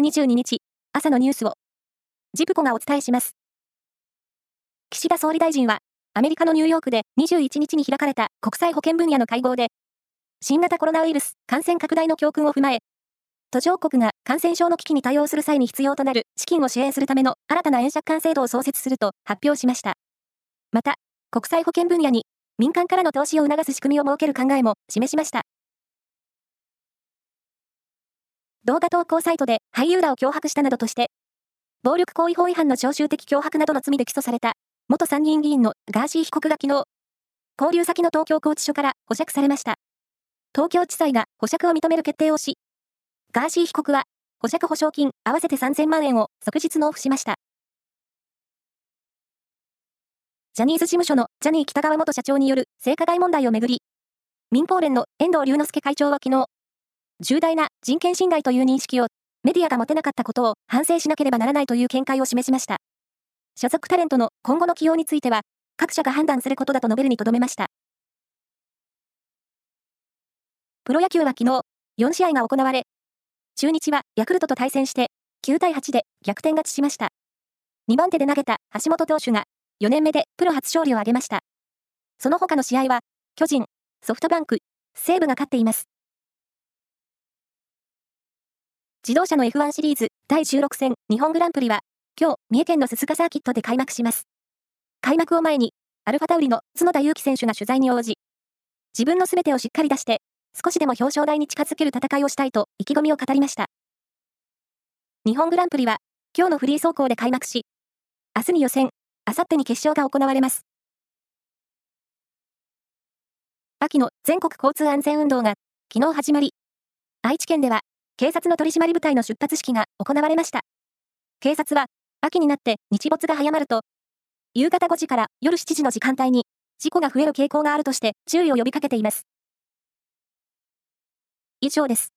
22日、朝のニュースを、ジプコがお伝えします。岸田総理大臣は、アメリカのニューヨークで21日に開かれた国際保健分野の会合で、新型コロナウイルス感染拡大の教訓を踏まえ、途上国が感染症の危機に対応する際に必要となる資金を支援するための新たな円借款制度を創設すると発表しました。また、国際保健分野に民間からの投資を促す仕組みを設ける考えも示しました。動画投稿サイトで俳優らを脅迫したなどとして、暴力行為法違反の常習的脅迫などの罪で起訴された、元参議院議員のガーシー被告が昨日、交流先の東京拘置所から保釈されました。東京地裁が保釈を認める決定をし、ガーシー被告は、保釈保証金合わせて3000万円を即日納付しました。ジャニーズ事務所のジャニー北川元社長による性加害問題をめぐり、民放連の遠藤龍之介会長は昨日、重大な人権侵害という認識をメディアが持てなかったことを反省しなければならないという見解を示しました。所属タレントの今後の起用については、各社が判断することだと述べるにとどめました。プロ野球は昨日、4試合が行われ、中日はヤクルトと対戦して、9対8で逆転勝ちしました。2番手で投げた橋本投手が、4年目でプロ初勝利を挙げました。その他の試合は、巨人、ソフトバンク、西武が勝っています。自動車の F1 シリーズ第16戦日本グランプリは、今日、三重県の鈴鹿サーキットで開幕します。開幕を前に、アルファタウリの角田祐希選手が取材に応じ、自分の全てをしっかり出して、少しでも表彰台に近づける戦いをしたいと意気込みを語りました。日本グランプリは、今日のフリー走行で開幕し、明日に予選、明後日に決勝が行われます。秋の全国交通安全運動が昨日始まり、愛知県では警察の取締部隊の出発式が行われました。警察は、秋になって日没が早まると、夕方5時から夜7時の時間帯に事故が増える傾向があるとして注意を呼びかけています。以上です。